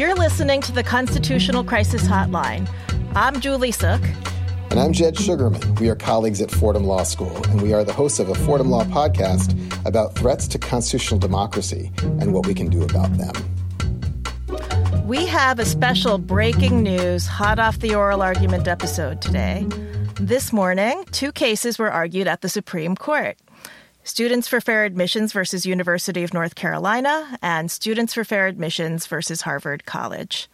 You're listening to the Constitutional Crisis Hotline. I'm Julie Suk. And I'm Jed Shugerman. We are colleagues at Fordham Law School, and we are the hosts of a Fordham Law podcast about threats to constitutional democracy and what we can do about them. We have a special breaking news, hot off the oral argument episode today. This morning, two cases were argued at the Supreme Court. Students for Fair Admissions versus University of North Carolina and Students for Fair Admissions versus Harvard College.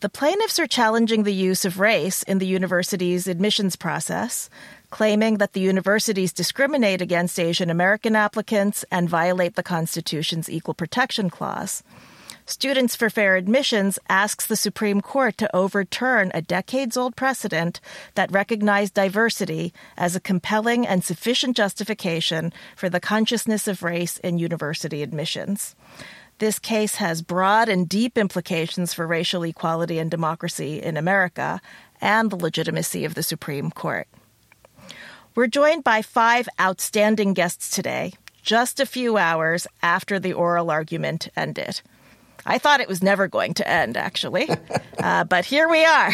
The plaintiffs are challenging the use of race in the university's admissions process, claiming that the universities discriminate against Asian American applicants and violate the Constitution's Equal Protection Clause. Students for Fair Admissions asks the Supreme Court to overturn a decades old precedent that recognized diversity as a compelling and sufficient justification for the consciousness of race in university admissions. This case has broad and deep implications for racial equality and democracy in America and the legitimacy of the Supreme Court. We're joined by five outstanding guests today, just a few hours after the oral argument ended. I thought it was never going to end, actually. Uh, but here we are.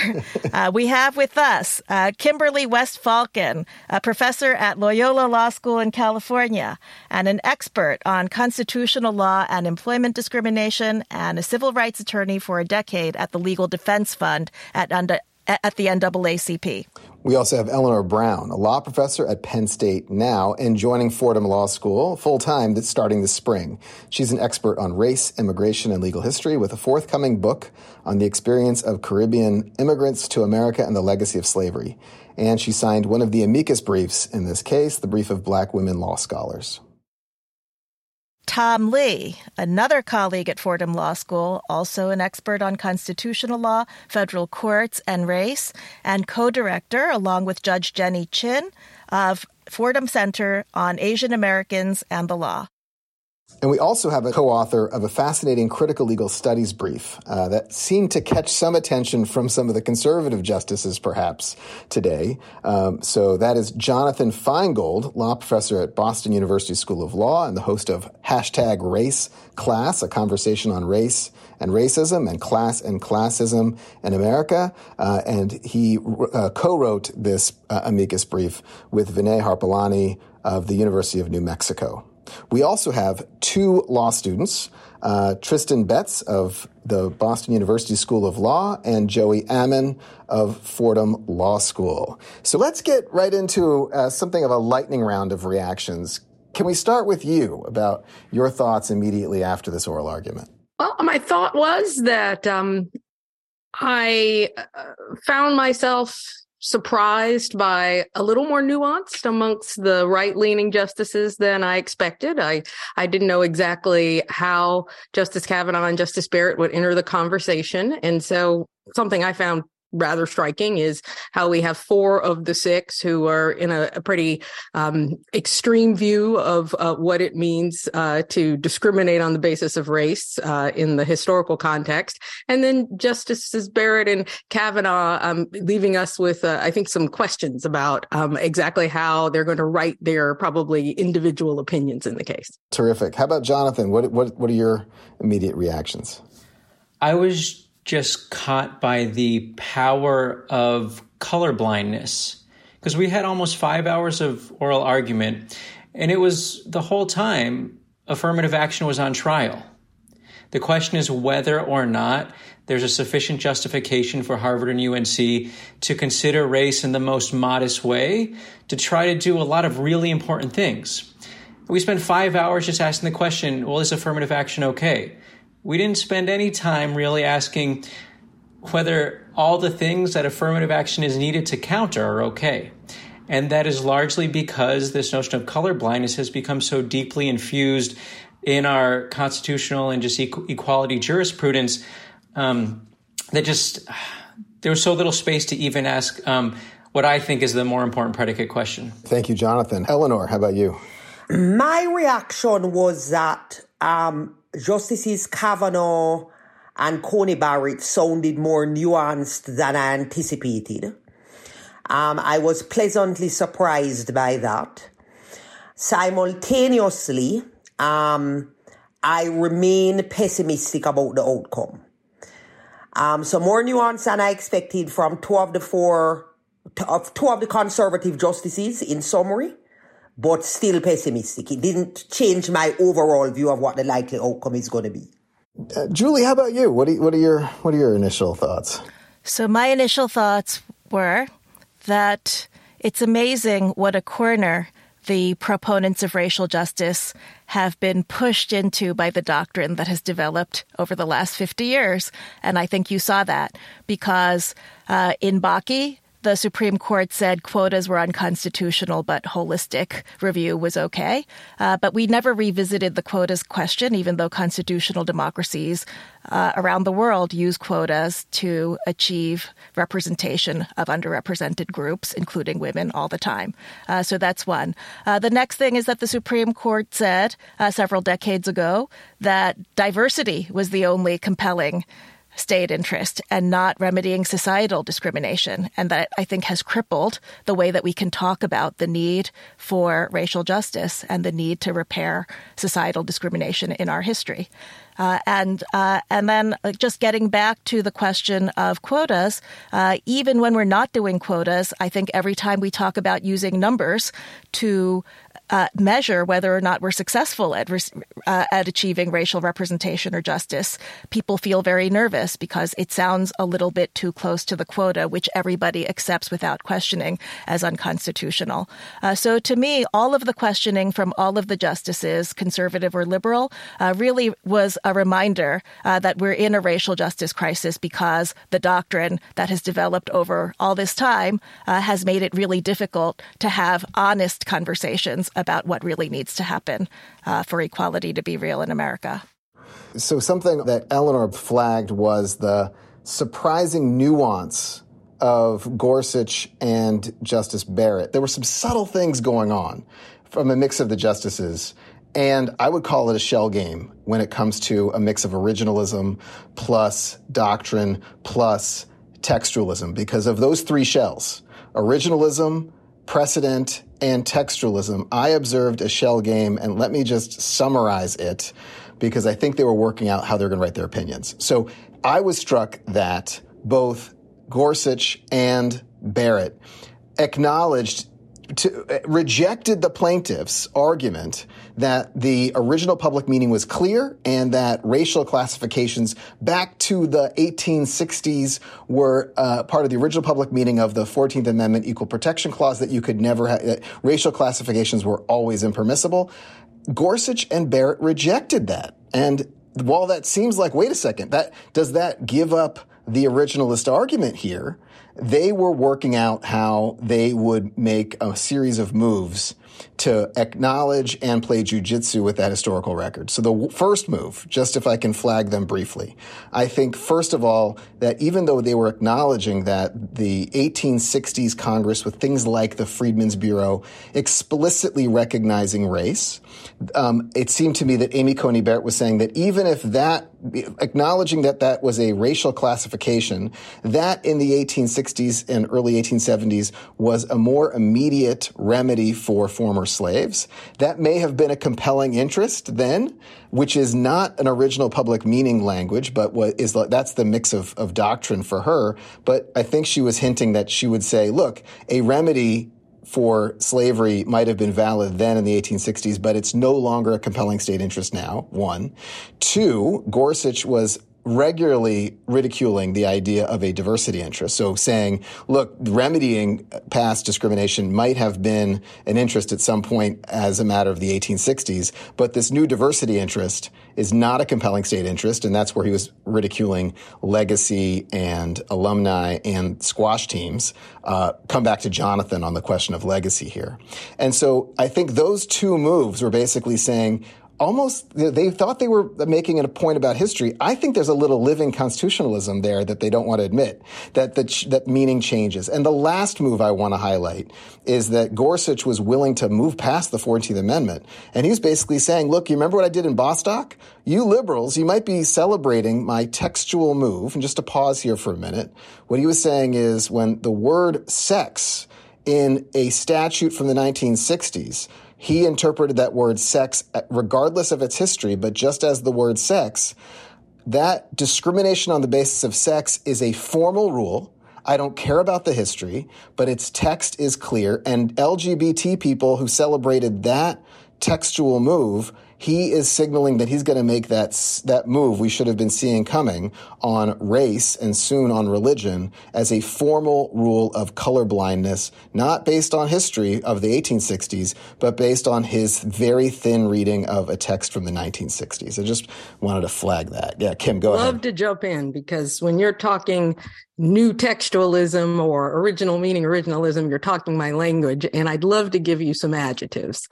Uh, we have with us uh, Kimberly West Faulcon, a professor at Loyola Law School in California and an expert on constitutional law and employment discrimination and a civil rights attorney for a decade at the Legal Defense Fund at, at the NAACP. We also have Eleanor Brown, a law professor at Penn State now and joining Fordham Law School full time that's starting this spring. She's an expert on race, immigration, and legal history with a forthcoming book on the experience of Caribbean immigrants to America and the legacy of slavery. And she signed one of the amicus briefs in this case, the brief of black women law scholars. Tom Lee, another colleague at Fordham Law School, also an expert on constitutional law, federal courts, and race, and co director, along with Judge Denny Chin, of Fordham Center on Asian Americans and the Law. And we also have a co author of a fascinating critical legal studies brief uh, that seemed to catch some attention from some of the conservative justices, perhaps, today. Um, so that is Jonathan Feingold, law professor at Boston University School of Law and the host of hashtag race class, a conversation on race and racism and class and classism in America. Uh, and he uh, co wrote this uh, amicus brief with Vinay Harpalani of the University of New Mexico. We also have two law students, uh, Tristan Betz of the Boston University School of Law and Joey Amon of Fordham Law School. So let's get right into uh, something of a lightning round of reactions. Can we start with you about your thoughts immediately after this oral argument? Well, my thought was that um, I uh, found myself surprised by a little more nuanced amongst the right leaning justices than I expected. I, I didn't know exactly how Justice Kavanaugh and Justice Barrett would enter the conversation. And so something I found rather striking is how we have four of the six who are in a, a pretty um, extreme view of uh, what it means uh, to discriminate on the basis of race uh, in the historical context. And then Justices Barrett and Kavanaugh um, leaving us with, uh, I think, some questions about um, exactly how they're going to write their probably individual opinions in the case. Terrific. How about Jonathan? What, what, what are your immediate reactions? I was just caught by the power of color blindness because we had almost five hours of oral argument, and it was the whole time affirmative action was on trial. The question is whether or not there's a sufficient justification for Harvard and UNC to consider race in the most modest way to try to do a lot of really important things. We spent five hours just asking the question well, is affirmative action okay? We didn't spend any time really asking whether all the things that affirmative action is needed to counter are okay. And that is largely because this notion of color blindness has become so deeply infused in our constitutional and just equality jurisprudence um, that just there was so little space to even ask um, what I think is the more important predicate question. Thank you, Jonathan. Eleanor, how about you? My reaction was that um, Justices Kavanaugh and Coney Barrett sounded more nuanced than I anticipated. Um, I was pleasantly surprised by that. Simultaneously, um, I remain pessimistic about the outcome. Um, so more nuance than I expected from two of the four, of two of the conservative justices in summary, but still pessimistic. It didn't change my overall view of what the likely outcome is going to be. Uh, Julie, how about you? What, you? what are your what are your initial thoughts? So my initial thoughts were that it's amazing what a corner the proponents of racial justice have been pushed into by the doctrine that has developed over the last 50 years. And I think you saw that because uh, in Bakke, the Supreme Court said quotas were unconstitutional, but holistic review was okay. Uh, but we never revisited the quotas question, even though constitutional democracies uh, around the world use quotas to achieve representation of underrepresented groups, including women, all the time. Uh, so that's one. Uh, the next thing is that the Supreme Court said uh, several decades ago that diversity was the only compelling state interest and not remedying societal discrimination. And that I think has crippled the way that we can talk about the need for racial justice and the need to repair societal discrimination in our history. Uh, and uh, and then uh, just getting back to the question of quotas, uh, even when we're not doing quotas, I think every time we talk about using numbers to uh, measure whether or not we're successful at uh, at achieving racial representation or justice, people feel very nervous because it sounds a little bit too close to the quota, which everybody accepts without questioning as unconstitutional. Uh, so, to me, all of the questioning from all of the justices, conservative or liberal, uh, really was a reminder uh, that we're in a racial justice crisis because the doctrine that has developed over all this time uh, has made it really difficult to have honest conversations about what really needs to happen uh, for equality to be real in America. So, something that Eleanor flagged was the surprising nuance of Gorsuch and Justice Barrett. There were some subtle things going on from a mix of the justices. And I would call it a shell game when it comes to a mix of originalism plus doctrine plus textualism because of those three shells originalism, precedent, and textualism, I observed a shell game, and let me just summarize it because I think they were working out how they're going to write their opinions. So I was struck that both Gorsuch and Barrett acknowledged to, uh, rejected the plaintiff's argument that the original public meaning was clear and that racial classifications back to the 1860s were uh, part of the original public meaning of the 14th Amendment Equal Protection Clause that you could never have, uh, racial classifications were always impermissible. Gorsuch and Barrett rejected that. And while that seems like, wait a second, that, does that give up the originalist argument here? They were working out how they would make a series of moves to acknowledge and play jujitsu with that historical record. So the first move, just if I can flag them briefly, I think first of all that even though they were acknowledging that the 1860s Congress with things like the Freedmen's Bureau explicitly recognizing race, um, it seemed to me that Amy Coney Barrett was saying that even if that acknowledging that that was a racial classification, that in the 1860s and early 1870s was a more immediate remedy for former slaves. That may have been a compelling interest then, which is not an original public meaning language, but what is that's the mix of, of doctrine for her. But I think she was hinting that she would say, look, a remedy for slavery might have been valid then in the 1860s, but it's no longer a compelling state interest now, one. Two, Gorsuch was regularly ridiculing the idea of a diversity interest. So saying, look, remedying past discrimination might have been an interest at some point as a matter of the 1860s, but this new diversity interest is not a compelling state interest. And that's where he was ridiculing legacy and alumni and squash teams. Uh, come back to Jonathan on the question of legacy here. And so I think those two moves were basically saying, almost they thought they were making a point about history. I think there's a little living constitutionalism there that they don't want to admit that that, that meaning changes. And the last move I want to highlight is that Gorsuch was willing to move past the 14th Amendment, and he's basically saying, "Look, you remember what I did in Bostock? You liberals, you might be celebrating my textual move." And just to pause here for a minute, what he was saying is when the word sex in a statute from the 1960s he interpreted that word sex uh, regardless of its history, but just as the word sex that discrimination on the basis of sex is a formal rule. I don't care about the history, but its text is clear. And LGBT people who celebrated that textual move he is signaling that he's going to make that that move we should have been seeing coming on race and soon on religion as a formal rule of colorblindness, not based on history of the 1860s, but based on his very thin reading of a text from the 1960s. I just wanted to flag that. Yeah, Kim, go Love ahead. Love to jump in because when you're talking new textualism or original meaning originalism, you're talking my language, and I'd love to give you some adjectives.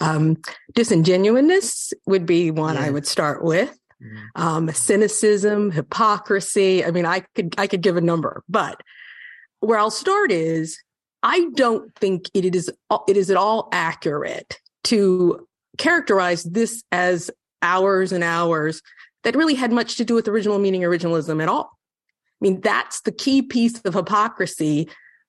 Um, disingenuousness would be one yeah. I would start with. Mm-hmm. Um, cynicism, hypocrisy. I mean, I could I could give a number, but where I'll start is I don't think it is it is at all accurate to characterize this as hours and hours that really had much to do with original meaning originalism at all. I mean, that's the key piece of hypocrisy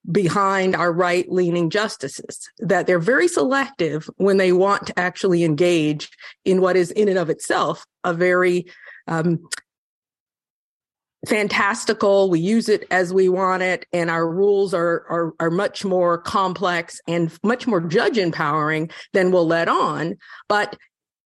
behind our right leaning justices, that they're very selective when they want to actually engage in what is in and of itself a very um, fantastical. We use it as we want it, and our rules are, are, are much more complex and much more judge empowering than we'll let on. But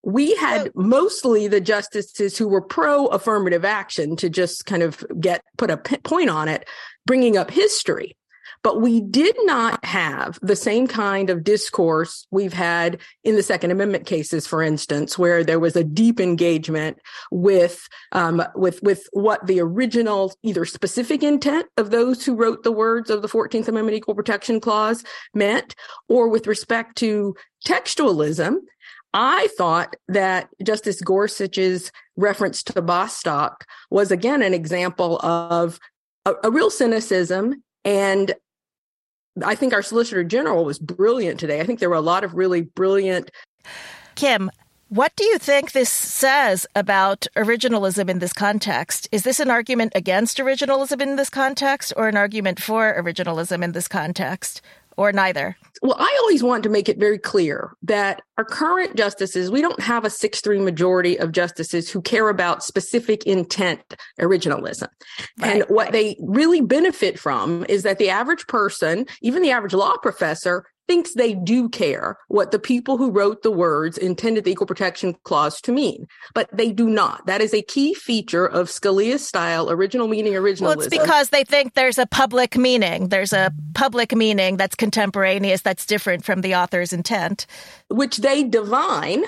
we had mostly the justices who were pro affirmative action to just kind of get put a point on it, bringing up history. But we did not have the same kind of discourse we've had in the Second Amendment cases, for instance, where there was a deep engagement with um, with with what the original either specific intent of those who wrote the words of the Fourteenth Amendment Equal Protection Clause meant, or with respect to textualism I thought that Justice Gorsuch's reference to Bostock was again an example of a, a, real cynicism. And I think our Solicitor General was brilliant today. I think there were a lot of really brilliant. Kim, what do you think this says about originalism in this context? Is this an argument against originalism in this context or an argument for originalism in this context? Or neither? Well, I always want to make it very clear that our current justices, we don't have a 6 3 majority of justices who care about specific intent originalism. Right, and what right. they really benefit from is that the average person, even the average law professor, thinks they do care what the people who wrote the words intended the Equal Protection Clause to mean, but they do not. That is a key feature of Scalia's style original meaning originalism. Well, it's because they think there's a public meaning. There's a public meaning that's contemporaneous, that's different from the author's intent. Which they divine,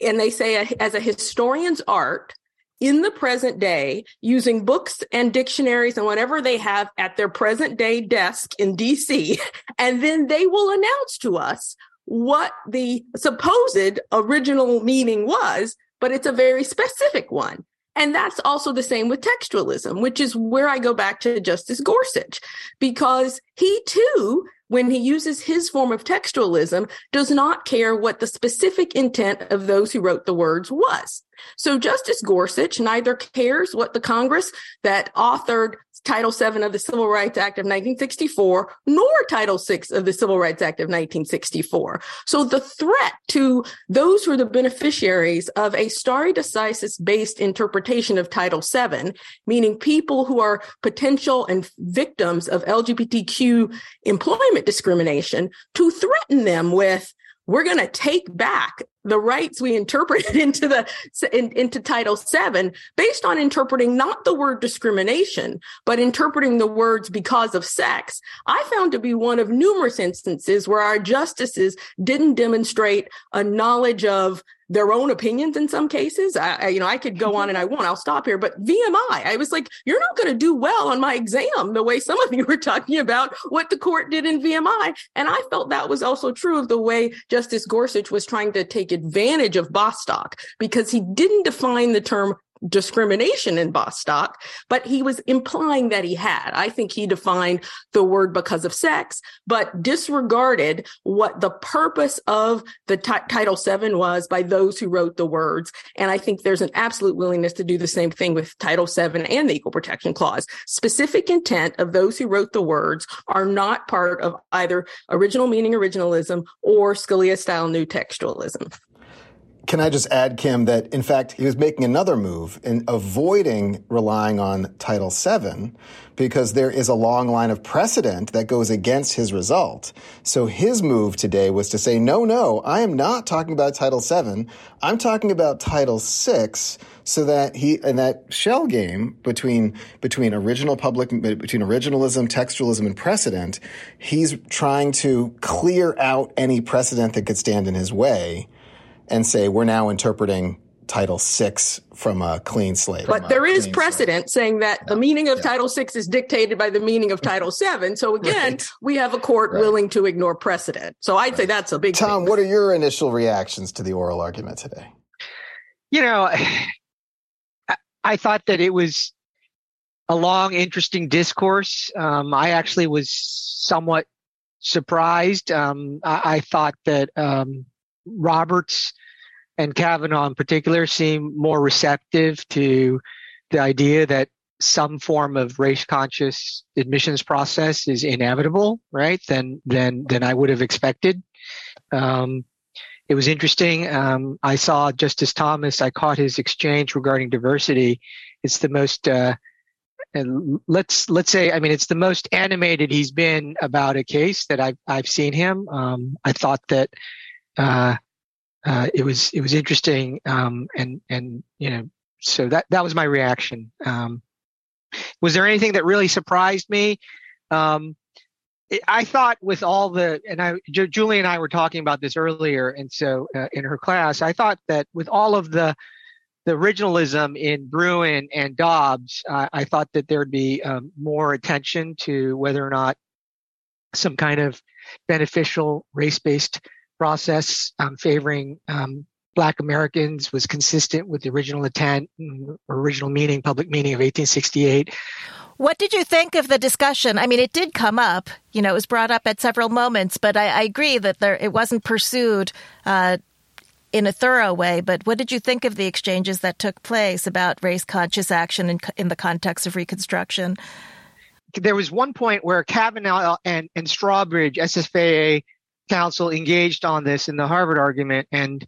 and they say as a historian's art, in the present day using books and dictionaries and whatever they have at their present day desk in DC. And then they will announce to us what the supposed original meaning was, but it's a very specific one. And that's also the same with textualism, which is where I go back to Justice Gorsuch, because he too when he uses his form of textualism, does not care what the specific intent of those who wrote the words was. So Justice Gorsuch neither cares what the Congress that authored Title VII of the Civil Rights Act of 1964, nor Title VI of the Civil Rights Act of 1964. So the threat to those who are the beneficiaries of a stare decisis based interpretation of Title VII, meaning people who are potential and victims of LGBTQ employment discrimination, to threaten them with we're going to take back the rights we interpreted into the in, into title 7 based on interpreting not the word discrimination but interpreting the words because of sex. I found to be one of numerous instances where our justices didn't demonstrate a knowledge of their own opinions in some cases. I, I, you know, I could go on and I won't. I'll stop here. But VMI, I was like, you're not going to do well on my exam the way some of you were talking about what the court did in VMI. And I felt that was also true of the way Justice Gorsuch was trying to take advantage of Bostock because he didn't define the term discrimination in Bostock, but he was implying that he had. I think he defined the word because of sex, but disregarded what the purpose of the t- Title VII was by those who wrote the words. And I think there's an absolute willingness to do the same thing with Title VII and the Equal Protection Clause. Specific intent of those who wrote the words are not part of either original meaning originalism or Scalia style new textualism. Can I just add, Kim, that in fact he was making another move in avoiding relying on Title VII because there is a long line of precedent that goes against his result. So his move today was to say, no, no, I am not talking about Title VII. I'm talking about Title VI so that he, in that shell game between, between original public, between originalism, textualism, and precedent, he's trying to clear out any precedent that could stand in his way and say, we're now interpreting Title VI from a clean slate. But there is precedent slate. saying that yeah. the meaning of yeah. Title VI is dictated by the meaning of Title VII. So again, right. we have a court right. willing to ignore precedent. So I'd right. say that's a big. Tom, thing. what are your initial reactions to the oral argument today? You know, I thought that it was a long, interesting discourse. Um, I actually was somewhat surprised. Um, I, I, thought that um, Roberts and Kavanaugh in particular seem more receptive to the idea that some form of race conscious admissions process is inevitable, right? Than than than I would have expected. Um, it was interesting. Um, I saw Justice Thomas. I caught his exchange regarding diversity. It's the most uh, let's let's say I mean it's the most animated he's been about a case that I've I've seen him. Um, I thought that uh, uh, it was it was interesting, um, and and you know, so that that was my reaction. Um, was there anything that really surprised me? Um, I thought with all the and I Julie and I were talking about this earlier, and so uh, in her class, I thought that with all of the the originalism in Bruen and Dobbs, uh, I thought that there'd be um, more attention to whether or not some kind of beneficial race-based process um, favoring um, Black Americans was consistent with the original intent, original meaning, public meaning of 1868. What did you think of the discussion? I mean, it did come up. You know, it was brought up at several moments, but I, I agree that there it wasn't pursued uh, in a thorough way. But what did you think of the exchanges that took place about race conscious action in, in the context of Reconstruction? There was one point where Kavanaugh and, and Strawbridge, SFFA counsel engaged on this in the Harvard argument, and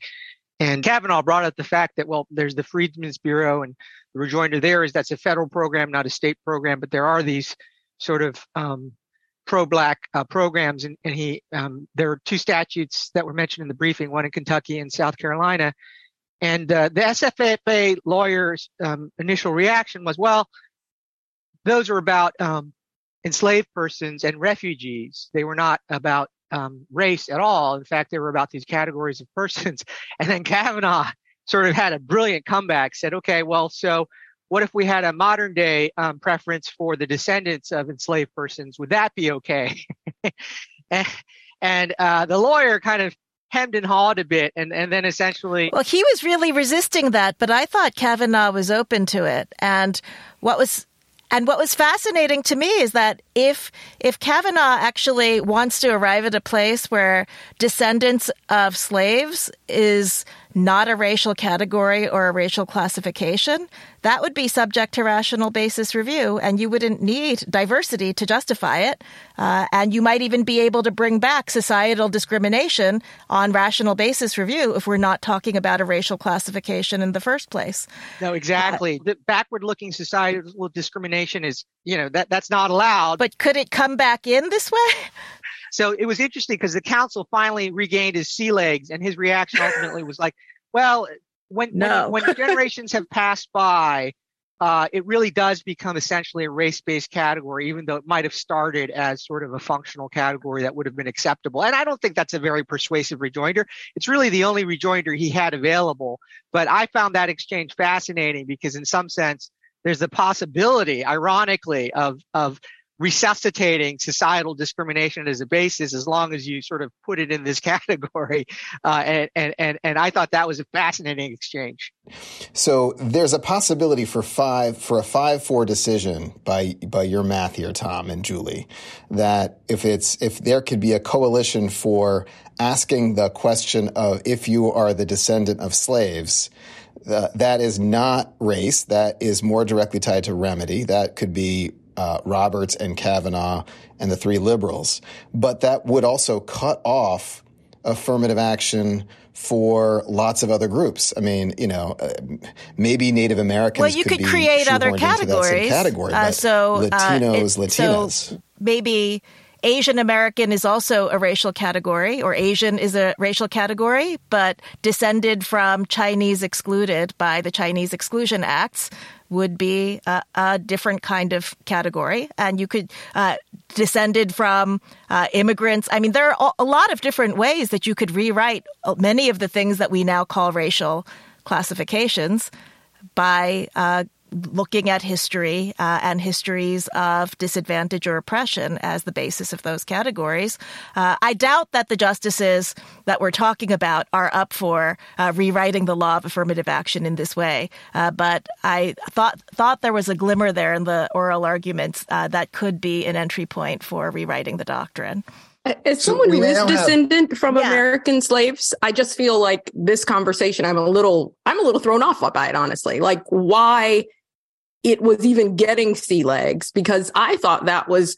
and Kavanaugh brought up the fact that well, there's the Freedmen's Bureau, and the rejoinder there is that's a federal program, not a state program, but there are these sort of um, pro-black uh, programs, and, and he um, there are two statutes that were mentioned in the briefing, one in Kentucky and South Carolina, and uh, the SFFA lawyers' um, initial reaction was, well, those are about um, enslaved persons and refugees. They were not about um, race at all. In fact, they were about these categories of persons. And then Kavanaugh sort of had a brilliant comeback, said, okay, well, so what if we had a modern day um, preference for the descendants of enslaved persons? Would that be okay? and, uh, the lawyer kind of hemmed and hawed a bit and, and then essentially well he was really resisting that but i thought kavanaugh was open to it and what was and what was fascinating to me is that if if Kavanaugh actually wants to arrive at a place where descendants of slaves is not a racial category or a racial classification, that would be subject to rational basis review, and you wouldn't need diversity to justify it. Uh, and you might even be able to bring back societal discrimination on rational basis review if we're not talking about a racial classification in the first place. No, exactly. Uh, the backward-looking societal discrimination is, you know, that that's not allowed. But could it come back in this way? So it was interesting because the counsel finally regained his sea legs, and his reaction ultimately was like, "Well, when no. when, when generations have passed by, uh, it really does become essentially a race-based category, even though it might have started as sort of a functional category that would have been acceptable. And I don't think that's a very persuasive rejoinder. It's really the only rejoinder he had available. But I found that exchange fascinating because, in some sense, there's the possibility, ironically, of of resuscitating societal discrimination as a basis as long as you sort of put it in this category. Uh, and, and, and, and I thought that was a fascinating exchange. So there's a possibility for five, for a five, four decision by, by your math here, Tom and Julie, that if it's, if there could be a coalition for asking the question of if you are the descendant of slaves, that is not race. That is more directly tied to remedy. That could be uh, Roberts and Kavanaugh and the three liberals. But that would also cut off affirmative action for lots of other groups. I mean, you know, uh, maybe Native Americans. Well, you could, could create other categories. category, uh, so Latinos, uh, it, Latinas. So maybe Asian American is also a racial category, or Asian is a racial category, but descended from Chinese excluded by the Chinese Exclusion Acts would be a, a different kind of category. And you could, uh, descended from uh, immigrants. I mean, there are a lot of different ways that you could rewrite many of the things that we now call racial classifications by uh, looking at history uh, and histories of disadvantage or oppression as the basis of those categories. Uh, I doubt that the justices that we're talking about are up for uh, rewriting the law of affirmative action in this way. Uh, but I thought thought there was a glimmer there in the oral arguments uh, that could be an entry point for rewriting the doctrine. As someone who is descendant have, from yeah. American slaves, I just feel like this conversation, I'm a little, I'm a little thrown off by it, honestly. Like, why it was even getting sea legs because I thought that was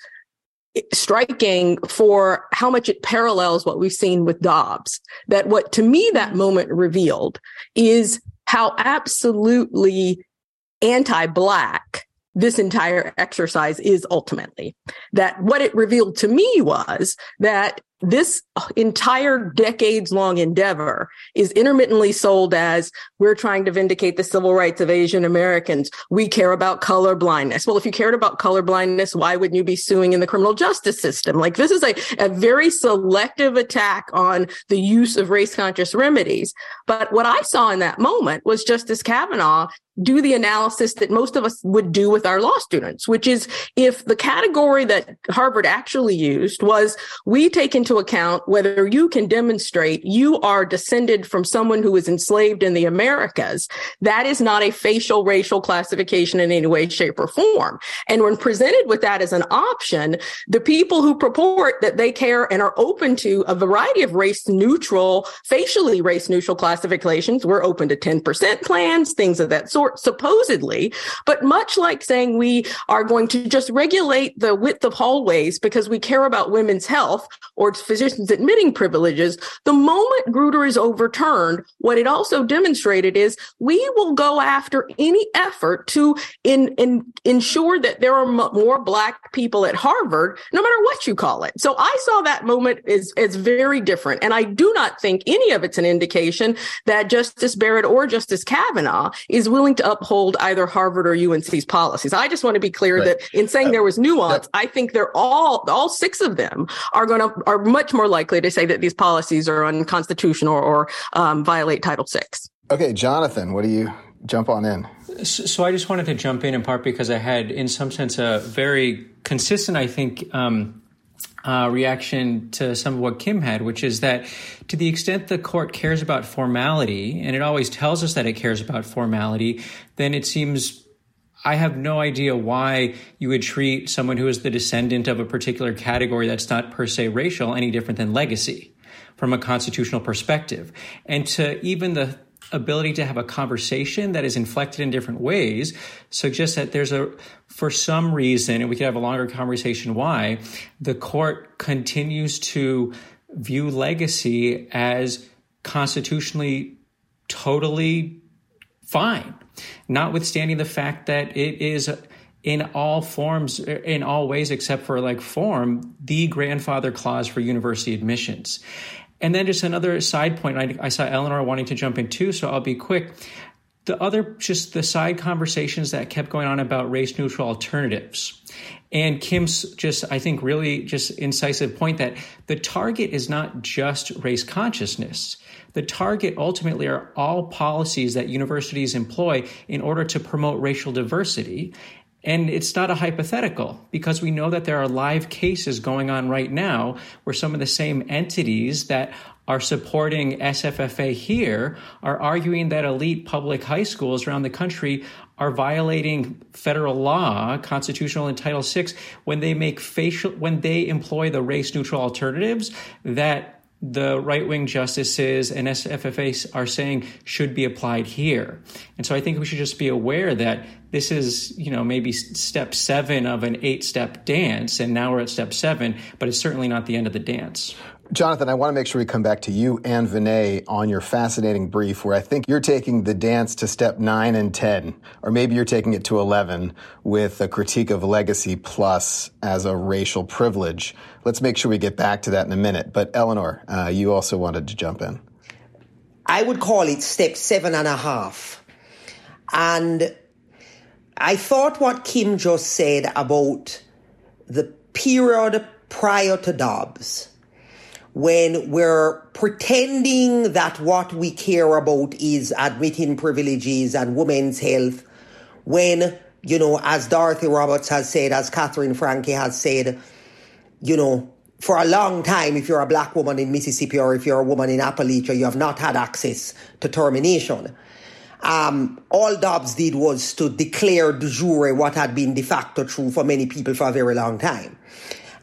striking for how much it parallels what we've seen with Dobbs. That what to me that mm-hmm. moment revealed is how absolutely anti-black this entire exercise is ultimately. That what it revealed to me was that this entire decades long endeavor is intermittently sold as we're trying to vindicate the civil rights of Asian Americans. We care about color blindness. Well, if you cared about color blindness, why wouldn't you be suing in the criminal justice system? Like this is a, a very selective attack on the use of race conscious remedies. But what I saw in that moment was Justice Kavanaugh do the analysis that most of us would do with our law students, which is if the category that Harvard actually used was we take into account whether you can demonstrate you are descended from someone who was enslaved in the Americas, that is not a facial racial classification in any way, shape, or form. And when presented with that as an option, the people who purport that they care and are open to a variety of race neutral, facially race neutral classifications, we're open to 10% plans, things of that sort supposedly, but much like saying we are going to just regulate the width of hallways because we care about women's health or physicians admitting privileges, the moment Grutter is overturned, what it also demonstrated is we will go after any effort to in, in, ensure that there are m- more black people at Harvard, no matter what you call it. So I saw that moment as, as very different. And I do not think any of it's an indication that Justice Barrett or Justice Kavanaugh is willing to uphold either Harvard or UNC's policies. I just want to be clear right. that in saying uh, there was nuance, I think they're all, all six of them are going to, are much more likely to say that these policies are unconstitutional or, or um, violate Title VI. Okay, Jonathan, what do you jump on in? So I just wanted to jump in in part because I had, in some sense, a very consistent, I think, um, uh, reaction to some of what Kim had, which is that to the extent the court cares about formality, and it always tells us that it cares about formality, then it seems I have no idea why you would treat someone who is the descendant of a particular category that's not per se racial any different than legacy from a constitutional perspective. And to even the ability to have a conversation that is inflected in different ways suggests that there's a, for some reason, and we could have a longer conversation why, the court continues to view legacy as constitutionally totally fine, notwithstanding the fact that it is in all forms, in all ways except for like form, the grandfather clause for university admissions. And then just another side point, I, I saw Eleanor wanting to jump in too, so I'll be quick. The other, just the side conversations that kept going on about race neutral alternatives. And Kim's just, I think, really just incisive point that the target is not just race consciousness. The target ultimately are all policies that universities employ in order to promote racial diversity. And it's not a hypothetical because we know that there are live cases going on right now where some of the same entities that are supporting SFFA here are arguing that elite public high schools around the country are violating federal law, constitutional and Title VI, when they make facial, when they employ the race neutral alternatives that the right wing justices and SFFA are saying should be applied here. And so I think we should just be aware that this is, you know, maybe step seven of an eight step dance. And now we're at step seven, but it's certainly not the end of the dance. Jonathan, I want to make sure we come back to you and Vinay on your fascinating brief where I think you're taking the dance to step nine and 10, or maybe you're taking it to 11 with a critique of legacy plus as a racial privilege. Let's make sure we get back to that in a minute. But Eleanor, uh, you also wanted to jump in. I would call it step seven and a half. And I thought what Kim just said about the period prior to Dobbs, when we're pretending that what we care about is admitting privileges and women's health, when, you know, as Dorothy Roberts has said, as Katherine Franke has said, you know, for a long time, if you're a black woman in Mississippi or if you're a woman in Appalachia, you have not had access to termination. Um, all Dobbs did was to declare de jure what had been de facto true for many people for a very long time.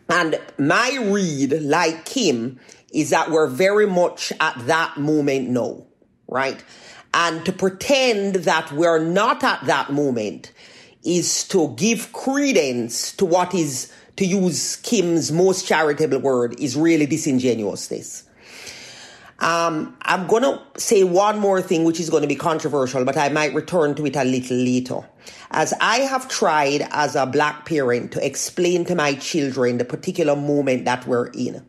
And my read, like Kim, is that we're very much at that moment now, right? And to pretend that we're not at that moment is to give credence to what is, to use Kim's most charitable word, is really disingenuousness. Um, I'm going to say one more thing, which is going to be controversial, but I might return to it a little later. As I have tried as a black parent to explain to my children the particular moment that we're in,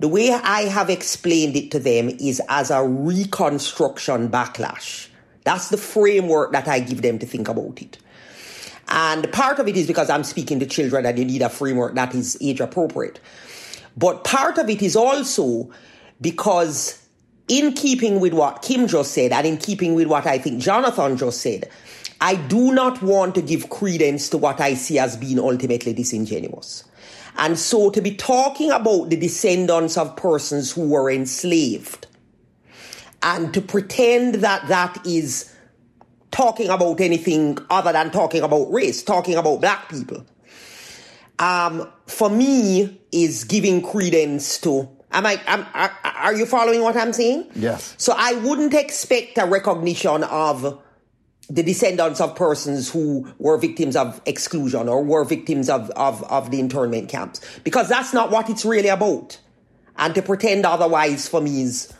the way I have explained it to them is as a reconstruction backlash. That's the framework that I give them to think about it. And part of it is because I'm speaking to children and you need a framework that is age appropriate. But part of it is also because in keeping with what Kim just said and in keeping with what I think Jonathan just said, I do not want to give credence to what I see as being ultimately disingenuous. And so to be talking about the descendants of persons who were enslaved and to pretend that that is talking about anything other than talking about race, talking about black people, um, for me is giving credence to Am I, am, are, are you following what I'm saying? Yes. So I wouldn't expect a recognition of the descendants of persons who were victims of exclusion or were victims of, of, of the internment camps because that's not what it's really about. And to pretend otherwise for me is.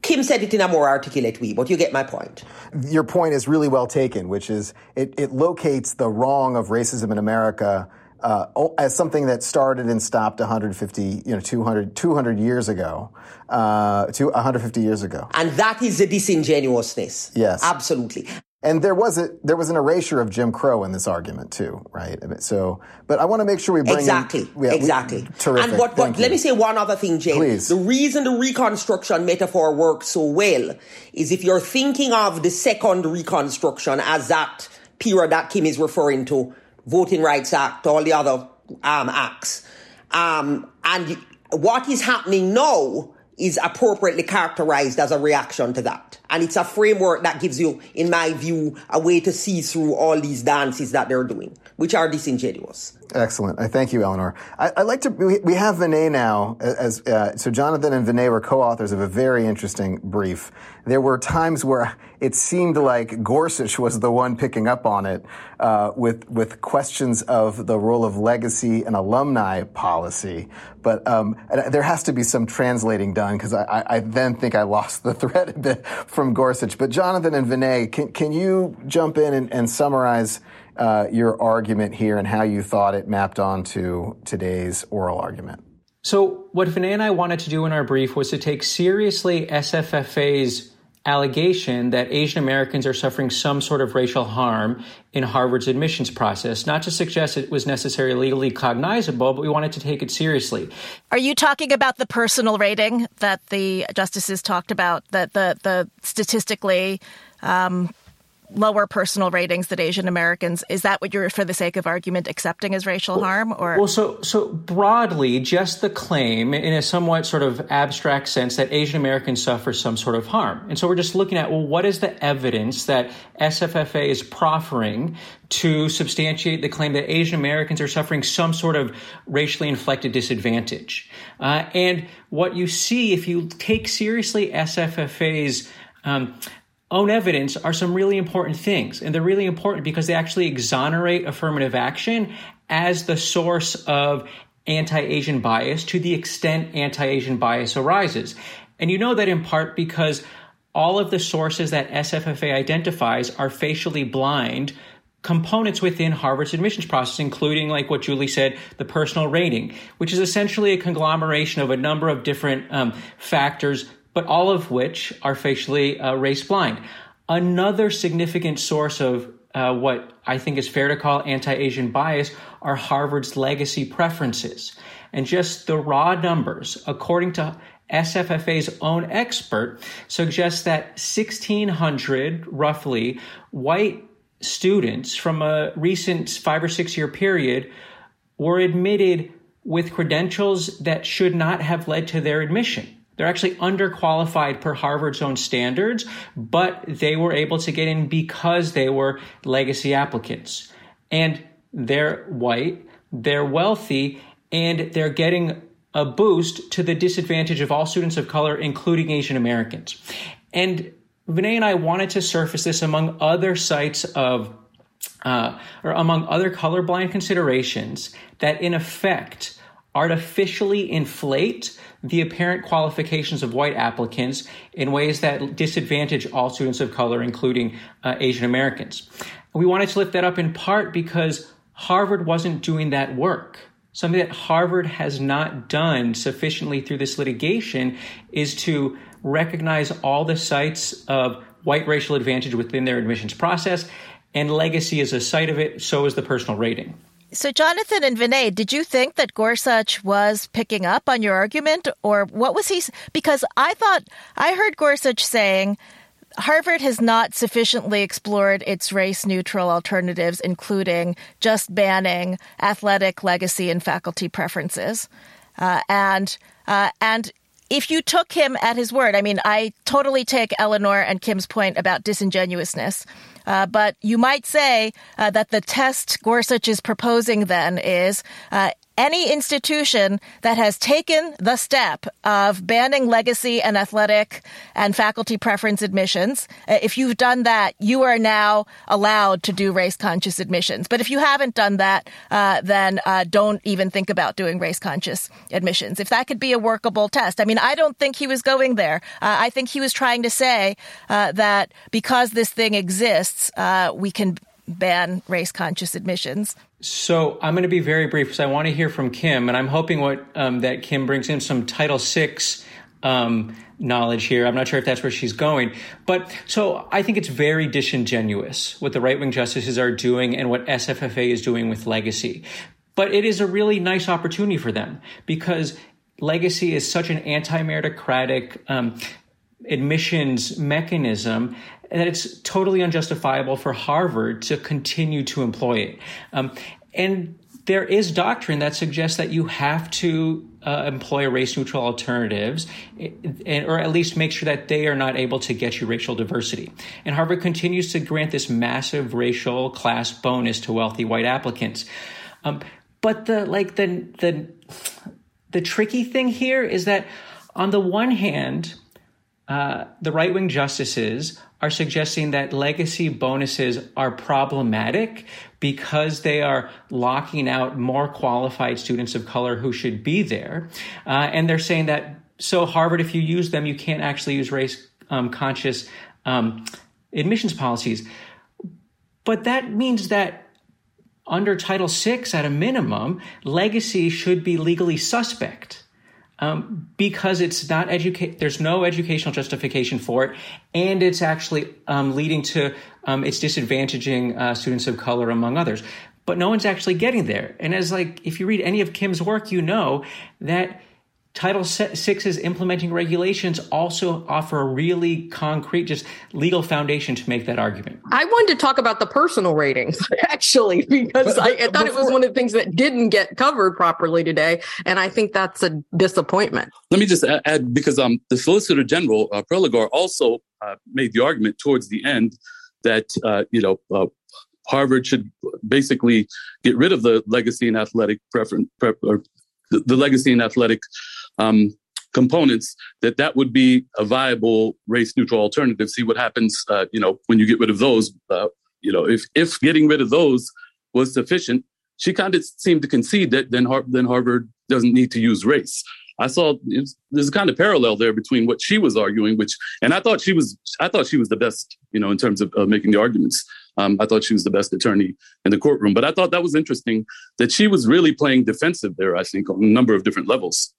Kim said it in a more articulate way, but you get my point. Your point is really well taken, which is it, it locates the wrong of racism in America uh, as something that started and stopped 150, you know, 200, 200 years ago, uh, to 150 years ago. And that is the disingenuousness. Yes. Absolutely. And there was a there was an erasure of Jim Crow in this argument too, right? So, but I want to make sure we bring exactly, in, yeah, exactly. We, terrific. And what, but let me say one other thing, Jane. Please. The reason the reconstruction metaphor works so well is if you're thinking of the second reconstruction as that period that Kim is referring to, Voting Rights Act, all the other um, acts. Um, and what is happening now is appropriately characterized as a reaction to that. And it's a framework that gives you, in my view, a way to see through all these dances that they're doing, which are disingenuous. Excellent. I thank you, Eleanor. I, would like to, we, we have Vinay now as, uh, so Jonathan and Vinay were co-authors of a very interesting brief. There were times where it seemed like Gorsuch was the one picking up on it, uh, with, with questions of the role of legacy and alumni policy. But, um, there has to be some translating done because I, I then think I lost the thread a bit from Gorsuch. But Jonathan and Vinay, can, can you jump in and, and summarize uh, your argument here and how you thought it mapped onto today's oral argument. So, what Vinay and I wanted to do in our brief was to take seriously SFFA's allegation that Asian Americans are suffering some sort of racial harm in Harvard's admissions process. Not to suggest it was necessarily legally cognizable, but we wanted to take it seriously. Are you talking about the personal rating that the justices talked about, that the, the statistically um, lower personal ratings than Asian Americans. Is that what you're, for the sake of argument, accepting as racial well, harm? Or well, so so broadly, just the claim in a somewhat sort of abstract sense that Asian Americans suffer some sort of harm, and so we're just looking at well, what is the evidence that SFFA is proffering to substantiate the claim that Asian Americans are suffering some sort of racially inflected disadvantage? Uh, and what you see if you take seriously SFFA's um, own evidence are some really important things. And they're really important because they actually exonerate affirmative action as the source of anti Asian bias to the extent anti Asian bias arises. And you know that in part because all of the sources that SFFA identifies are facially blind components within Harvard's admissions process, including, like what Julie said, the personal rating, which is essentially a conglomeration of a number of different um, factors, but all of which are facially uh, race blind. Another significant source of uh, what I think is fair to call anti Asian bias are Harvard's legacy preferences. And just the raw numbers, according to SFFA's own expert, suggests that 1,600 roughly white students from a recent five or six year period were admitted with credentials that should not have led to their admission. They're actually underqualified per Harvard's own standards, but they were able to get in because they were legacy applicants. And they're white, they're wealthy, and they're getting a boost to the disadvantage of all students of color, including Asian Americans. And Vinay and I wanted to surface this among other sites of, uh, or among other colorblind considerations that in effect artificially inflate the apparent qualifications of white applicants in ways that disadvantage all students of color, including uh, Asian Americans. We wanted to lift that up in part because Harvard wasn't doing that work. Something that Harvard has not done sufficiently through this litigation is to recognize all the sites of white racial advantage within their admissions process, and legacy is a site of it, so is the personal rating. So, Jonathan and Vinay, did you think that Gorsuch was picking up on your argument, or what was he? Because I thought I heard Gorsuch saying Harvard has not sufficiently explored its race neutral alternatives, including just banning athletic legacy and faculty preferences. Uh, and uh, and if you took him at his word, I mean, I totally take Eleanor and Kim's point about disingenuousness. Uh, but you might say uh, that the test Gorsuch is proposing then is uh, any institution that has taken the step of banning legacy and athletic and faculty preference admissions, uh, if you've done that, you are now allowed to do race conscious admissions. But if you haven't done that, uh, then uh, don't even think about doing race conscious admissions. If that could be a workable test. I mean, I don't think he was going there. Uh, I think he was trying to say uh, that because this thing exists, uh, we can ban race conscious admissions. So I'm going to be very brief because I want to hear from Kim, and I'm hoping what um, that Kim brings in some Title VI um, knowledge here. I'm not sure if that's where she's going, but so I think it's very disingenuous what the right wing justices are doing and what SFFA is doing with legacy. But it is a really nice opportunity for them because legacy is such an anti-meritocratic um, admissions mechanism that it's totally unjustifiable for Harvard to continue to employ it. Um, and there is doctrine that suggests that you have to uh, employ race neutral alternatives, and, or at least make sure that they are not able to get you racial diversity. And Harvard continues to grant this massive racial class bonus to wealthy white applicants. Um, but the like the the the tricky thing here is that on the one hand, uh, the right wing justices are suggesting that legacy bonuses are problematic because they are locking out more qualified students of color who should be there. Uh, and they're saying that so Harvard, if you use them, you can't actually use race um, conscious um, admissions policies. But that means that under Title VI, at a minimum, legacy should be legally suspect um, because it's not educate. There's no educational justification for it, and it's actually um, leading to um, it's disadvantaging uh, students of color among others. But no one's actually getting there. And as like, if you read any of Kim's work, you know that Title VI's implementing regulations also offer a really concrete, just legal foundation to make that argument. I wanted to talk about the personal ratings, actually, because I, I, thought it was one of the things that didn't get covered properly today. And I think that's a disappointment. Let me just add, because um, the Solicitor General, uh, Prelogar, also uh, made the argument towards the end that, uh, you know, uh, Harvard should basically get rid of the legacy and athletic preference, pre- the, the legacy and athletic um, components, that that would be a viable race neutral alternative. See what happens, uh, you know, when you get rid of those. Uh, you know, if if getting rid of those was sufficient, she kind of seemed to concede that then Har- then Harvard doesn't need to use race. I saw there's a kind of parallel there between what she was arguing, which, and I thought she was, I thought she was the best, you know, in terms of uh, making the arguments. Um, I thought she was the best attorney in the courtroom, but I thought that was interesting that she was really playing defensive there. I think on a number of different levels.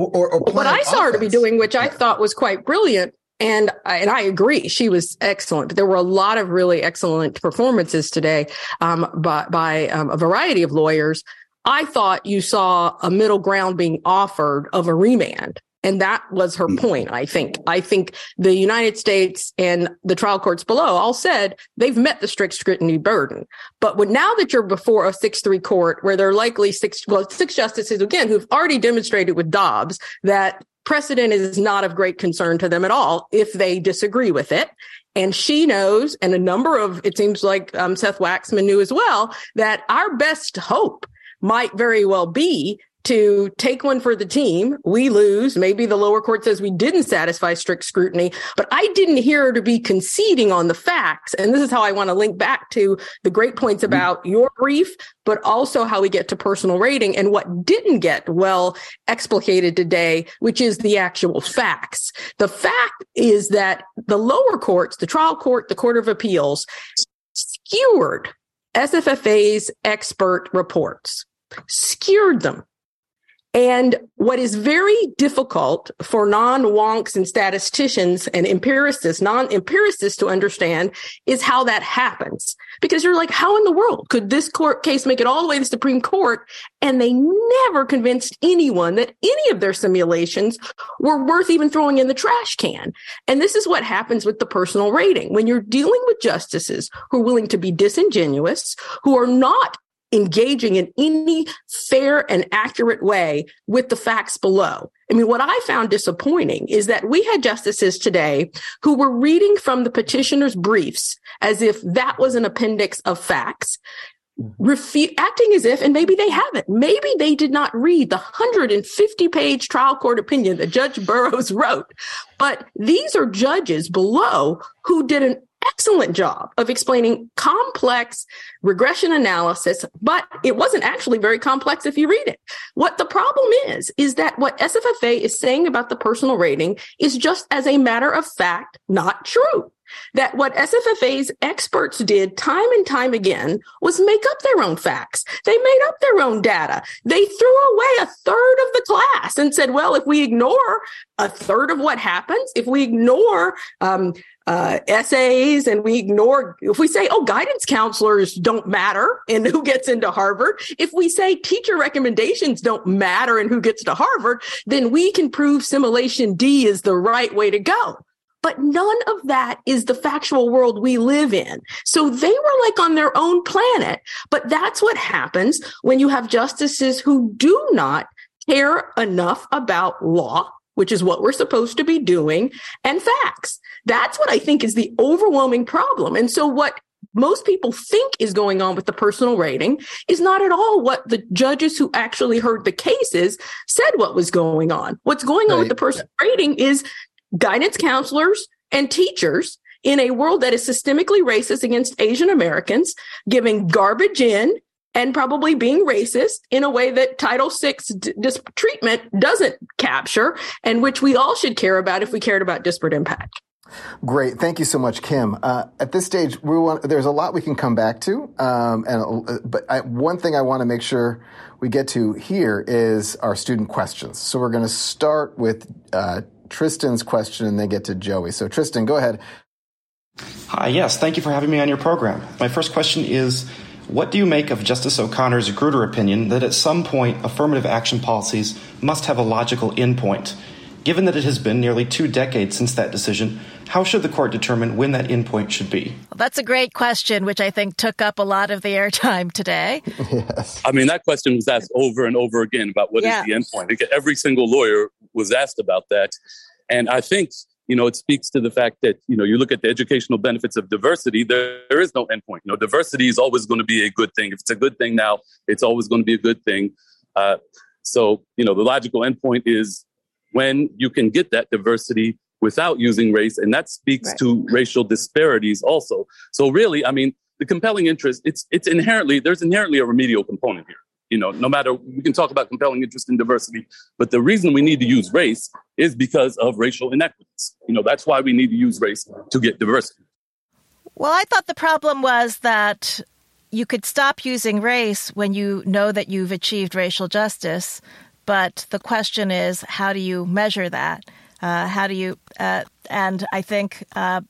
Or, or, what I saw her to be doing, which I thought was quite brilliant, and and I agree, she was excellent. But there were a lot of really excellent performances today um, by by um, a variety of lawyers. I thought you saw a middle ground being offered of a remand. And that was her hmm. point, I think. I think the United States and the trial courts below all said they've met the strict scrutiny burden. But when, now that you're before a 6-3 court where there are likely six, well, six justices again who've already demonstrated with Dobbs that precedent is not of great concern to them at all if they disagree with it. And she knows, and a number of, it seems like um, Seth Waxman knew as well, that our best hope might very well be to take one for the team. We lose. Maybe the lower court says we didn't satisfy strict scrutiny, but I didn't hear her to be conceding on the facts. And this is how I want to link back to the great points mm-hmm. about your brief, but also how we get to personal rating and what didn't get well explicated today, which is the actual facts. The fact is that the lower courts, the trial court, the court of appeals skewered SFFA's expert reports skewered them. And what is very difficult for non-wonks and statisticians and empiricists, non-empiricists to understand is how that happens. Because you're like, how in the world could this court case make it all the way to the Supreme Court? And they never convinced anyone that any of their simulations were worth even throwing in the trash can. And this is what happens with the personal rating. When you're dealing with justices who are willing to be disingenuous, who are not engaging in any fair and accurate way with the facts below. I mean, what I found disappointing is that we had justices today who were reading from the petitioner's briefs as if that was an appendix of facts. Mm-hmm. Refu- acting as if, and maybe they haven't, maybe they did not read the 150 page trial court opinion that Judge Burroughs wrote. But these are judges below who did an excellent job of explaining complex regression analysis, but it wasn't actually very complex if you read it. What the problem is, is that what SFFA is saying about the personal rating is just as a matter of fact, not true. That what SFFA's experts did time and time again was make up their own facts. They made up their own data. They threw away a third of the class and said, well, if we ignore a third of what happens, if we ignore um, uh, essays and we ignore, if we say, oh, guidance counselors don't matter in who gets into Harvard, if we say teacher recommendations don't matter in who gets to Harvard, then we can prove simulation D is the right way to go. But none of that is the factual world we live in. So they were like on their own planet. But that's what happens when you have justices who do not care enough about law which is what we're supposed to be doing, and facts. That's what I think is the overwhelming problem. And so what most people think is going on with the personal rating is not at all what the judges who actually heard the cases said what was going on. What's going on with the personal rating is guidance counselors and teachers in a world that is systemically racist against Asian Americans, giving garbage in and probably being racist in a way that Title VI d- dis- treatment doesn't capture, and which we all should care about if we cared about disparate impact. Great, thank you so much, Kim. Uh, at this stage, we want there's a lot we can come back to, um, and uh, but I, one thing I want to make sure we get to here is our student questions. So we're going to start with uh, Tristan's question and then get to Joey. So Tristan, go ahead. Hi, yes, thank you for having me on your program. My first question is what do you make of Justice O'Connor's Grutter opinion that at some point affirmative action policies must have a logical endpoint? Given that it has been nearly two decades since that decision, how should the court determine when that endpoint should be? Well, that's a great question, which I think took up a lot of the airtime today. yes. I mean, that question was asked over and over again about what yeah. is the endpoint. Every single lawyer was asked about that. And I think you know, it speaks to the fact that, you know, you look at the educational benefits of diversity, there, there is no endpoint. You know, diversity is always going to be a good thing. If it's a good thing now, it's always going to be a good thing. Uh, so, you know, the logical endpoint is when you can get that diversity without using race, and that speaks right. to racial disparities also. So really, I mean, the compelling interest, it's it's inherently there's inherently a remedial component here. You know, no matter we can talk about compelling interest in diversity, but the reason we need to use race is because of racial inequities. You know, that's why we need to use race to get diversity. Well, I thought the problem was that you could stop using race when you know that you've achieved racial justice, but the question is, how do you measure that? Uh, how do you? Uh, and I think uh,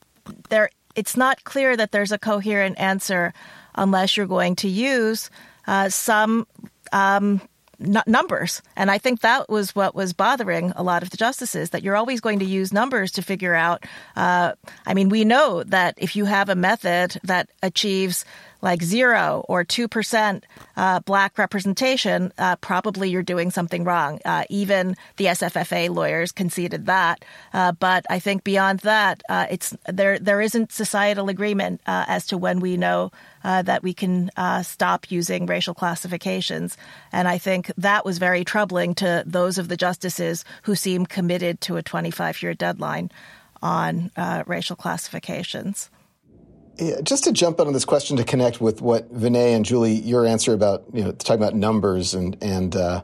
there, it's not clear that there's a coherent answer unless you're going to use uh, some um, n- numbers. And I think that was what was bothering a lot of the justices that you're always going to use numbers to figure out. Uh, I mean, we know that if you have a method that achieves like zero or 2% uh, black representation, uh, probably you're doing something wrong. Uh, even the SFFA lawyers conceded that. Uh, but I think beyond that, uh, it's there, there isn't societal agreement uh, as to when we know that we can stop using racial classifications. And I think that was very troubling to those of the justices who seem committed to a 25 year deadline on racial classifications. Yeah, just to jump on this question to connect with what Vinay and Julie, your answer about you know talking about numbers and and uh,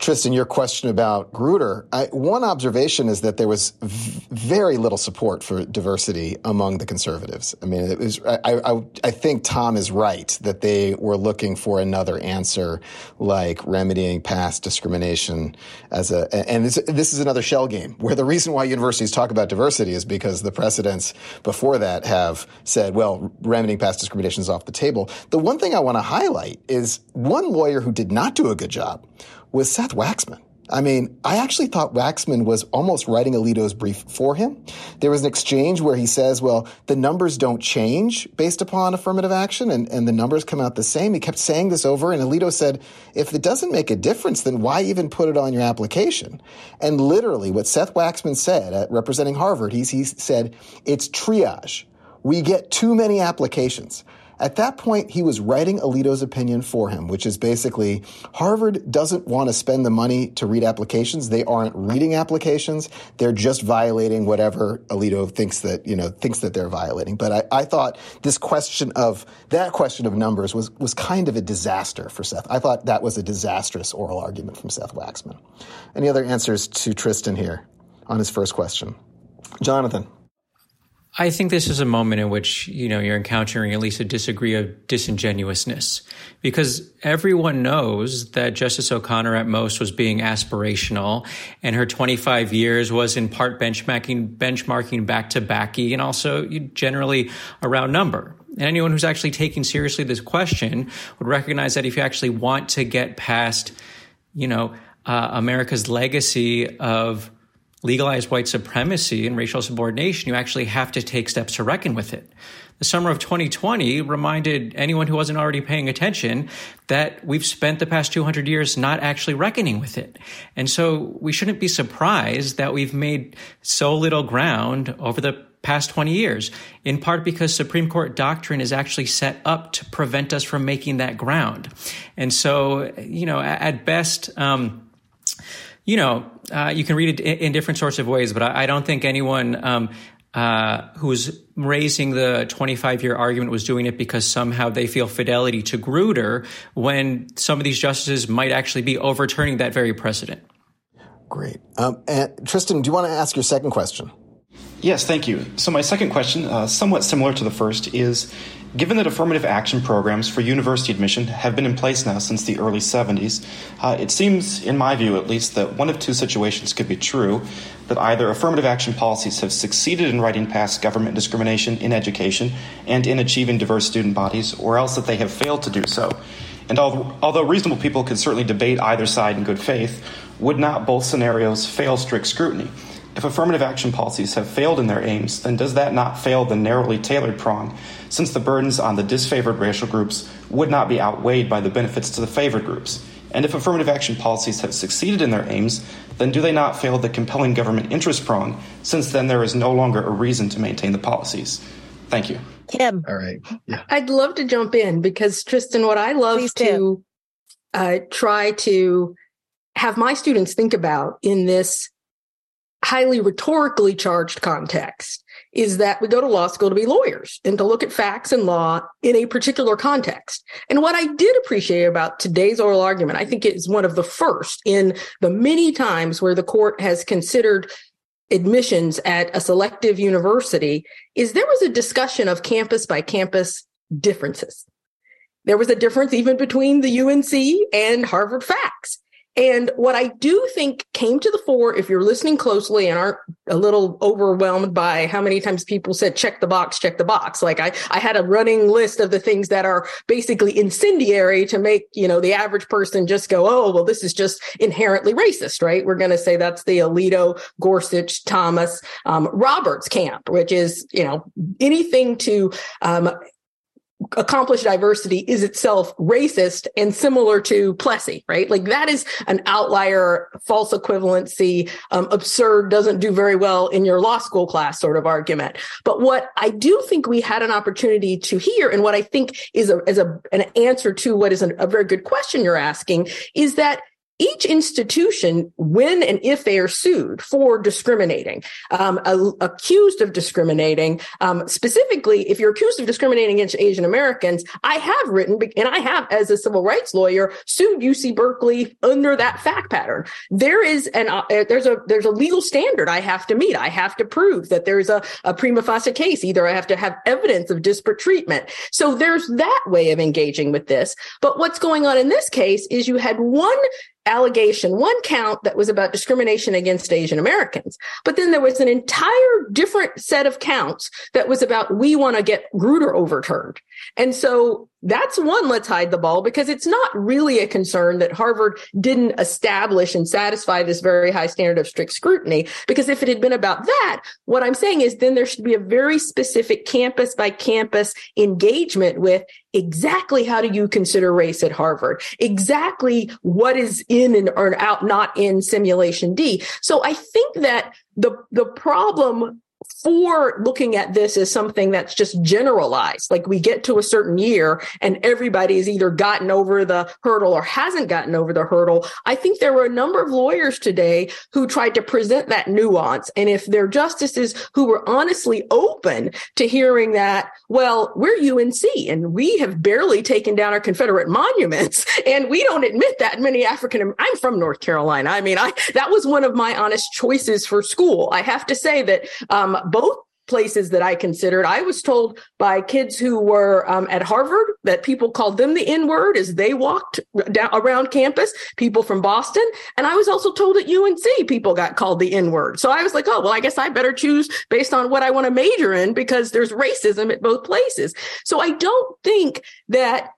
Tristan, your question about Grutter, I, one observation is that there was v- very little support for diversity among the conservatives. I mean, it was. I, I, I, think Tom is right that they were looking for another answer, like remedying past discrimination as a. And this, this is another shell game where the reason why universities talk about diversity is because the precedents before that have said, well, remedying past discrimination is off the table. The one thing I want to highlight is one lawyer who did not do a good job was Seth Waxman. I mean, I actually thought Waxman was almost writing Alito's brief for him. There was an exchange where he says, well, the numbers don't change based upon affirmative action and, and the numbers come out the same. He kept saying this over and Alito said, if it doesn't make a difference, then why even put it on your application? And literally what Seth Waxman said at representing Harvard, he, he said, it's triage. We get too many applications. At that point, he was writing Alito's opinion for him, which is basically Harvard doesn't want to spend the money to read applications. They aren't reading applications. They're just violating whatever Alito thinks that, you know, thinks that they're violating. But I, I thought this question of, that question of numbers was, was kind of a disaster for Seth. I thought that was a disastrous oral argument from Seth Waxman. Any other answers to Tristan here on his first question? Jonathan. I think this is a moment in which, you know, you're encountering at least a degree of disingenuousness because everyone knows that Justice O'Connor at most was being aspirational and her 25 years was in part benchmarking, benchmarking back to Bakke and also generally a round number. And anyone who's actually taking seriously this question would recognize that if you actually want to get past, you know, uh, America's legacy of legalize white supremacy and racial subordination, you actually have to take steps to reckon with it. The summer of 2020 reminded anyone who wasn't already paying attention that we've spent the past 200 years not actually reckoning with it. And so we shouldn't be surprised that we've made so little ground over the past 20 years, in part because Supreme Court doctrine is actually set up to prevent us from making that ground. And so, you know, at best, um, you know, uh, you can read it in different sorts of ways, but I, I don't think anyone um, uh, who's raising the 25 year argument was doing it because somehow they feel fidelity to Grutter when some of these justices might actually be overturning that very precedent. Great. Um, Tristan, do you want to ask your second question? Yes, thank you. So, my second question, uh, somewhat similar to the first, is Given that affirmative action programs for university admission have been in place now since the early 70s, uh, it seems, in my view at least, that one of two situations could be true that either affirmative action policies have succeeded in righting past government discrimination in education and in achieving diverse student bodies, or else that they have failed to do so. And although reasonable people can certainly debate either side in good faith, would not both scenarios fail strict scrutiny? If affirmative action policies have failed in their aims, then does that not fail the narrowly tailored prong, since the burdens on the disfavored racial groups would not be outweighed by the benefits to the favored groups? And if affirmative action policies have succeeded in their aims, then do they not fail the compelling government interest prong, since then there is no longer a reason to maintain the policies? Thank you. Kim. All right. Yeah. I'd love to jump in because, Tristan, what I love Please to uh, try to have my students think about in this highly rhetorically charged context is that we go to law school to be lawyers and to look at facts and law in a particular context. And what I did appreciate about today's oral argument, I think it is one of the first in the many times where the court has considered admissions at a selective university, is there was a discussion of campus by campus differences. There was a difference even between the UNC and Harvard facts. And what I do think came to the fore, if you're listening closely and aren't a little overwhelmed by how many times people said, check the box, check the box. Like I, I had a running list of the things that are basically incendiary to make, you know, the average person just go, oh, well, this is just inherently racist, right? We're going to say that's the Alito, Gorsuch, Thomas, um, Roberts camp, which is, you know, anything to, um, accomplished diversity is itself racist and similar to Plessy, right? Like that is an outlier, false equivalency, um, absurd, doesn't do very well in your law school class sort of argument. But what I do think we had an opportunity to hear, and what I think is a, is a, an answer to what is an, a very good question you're asking, is that each institution, when and if they are sued for discriminating, um, a, accused of discriminating, um, specifically, if you're accused of discriminating against Asian Americans, I have written, and I have, as a civil rights lawyer, sued UC Berkeley under that fact pattern. There is an uh, there's a there's a legal standard I have to meet. I have to prove that there's a, a prima facie case. Either I have to have evidence of disparate treatment. So there's that way of engaging with this. But what's going on in this case is you had one allegation, one count that was about discrimination against Asian Americans. But then there was an entire different set of counts that was about we want to get Grutter overturned. And so that's one let's hide the ball because it's not really a concern that Harvard didn't establish and satisfy this very high standard of strict scrutiny. Because if it had been about that, what I'm saying is then there should be a very specific campus by campus engagement with exactly how do you consider race at Harvard? Exactly what is in and out, not in simulation D. So I think that the, the problem for looking at this as something that's just generalized. Like we get to a certain year and everybody's either gotten over the hurdle or hasn't gotten over the hurdle. I think there were a number of lawyers today who tried to present that nuance. And if they're justices who were honestly open to hearing that, well, we're UNC and we have barely taken down our Confederate monuments and we don't admit that many African, I'm from North Carolina. I mean, I, that was one of my honest choices for school. I have to say that, um, both places that I considered. I was told by kids who were um, at Harvard that people called them the N word as they walked down around campus, people from Boston. And I was also told at UNC people got called the N word. So I was like, oh, well, I guess I better choose based on what I want to major in because there's racism at both places. So I don't think that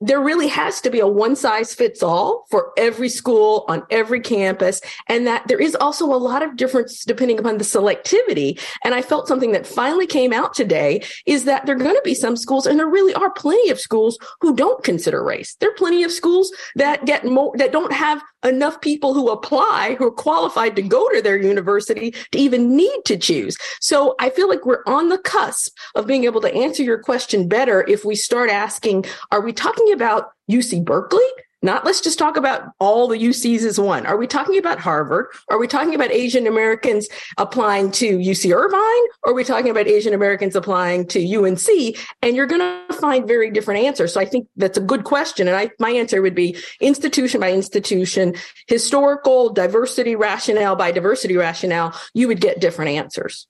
there really has to be a one size fits all for every school on every campus. And that there is also a lot of difference depending upon the selectivity. And I felt something that finally came out today is that there are going to be some schools, and there really are plenty of schools who don't consider race. There are plenty of schools that get more, that don't have enough people who apply who are qualified to go to their university to even need to choose. So I feel like we're on the cusp of being able to answer your question better if we start asking, are we talking about UC Berkeley? Not let's just talk about all the UCs as one. Are we talking about Harvard? Are we talking about Asian Americans applying to UC Irvine? Or are we talking about Asian Americans applying to UNC? And you're going to find very different answers. So I think that's a good question. And I, my answer would be institution by institution, historical diversity rationale by diversity rationale. You would get different answers.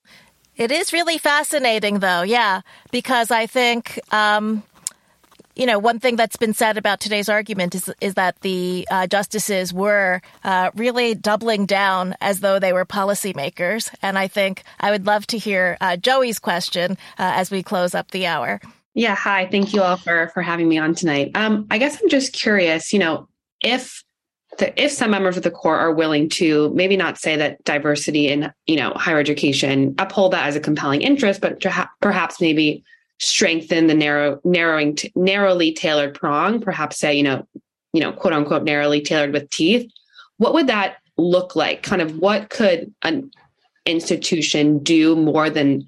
It is really fascinating, though. Yeah, because I think, um, you know, one thing that's been said about today's argument is is that the uh, justices were uh, really doubling down as though they were policymakers, and I think I would love to hear uh, Joey's question uh, as we close up the hour. Yeah, hi. Thank you all for for having me on tonight. Um, I guess I'm just curious. You know, if the, if some members of the court are willing to maybe not say that diversity in you know higher education uphold that as a compelling interest, but perhaps maybe strengthen the narrow narrowing t- narrowly tailored prong perhaps say you know you know quote unquote narrowly tailored with teeth what would that look like kind of what could an institution do more than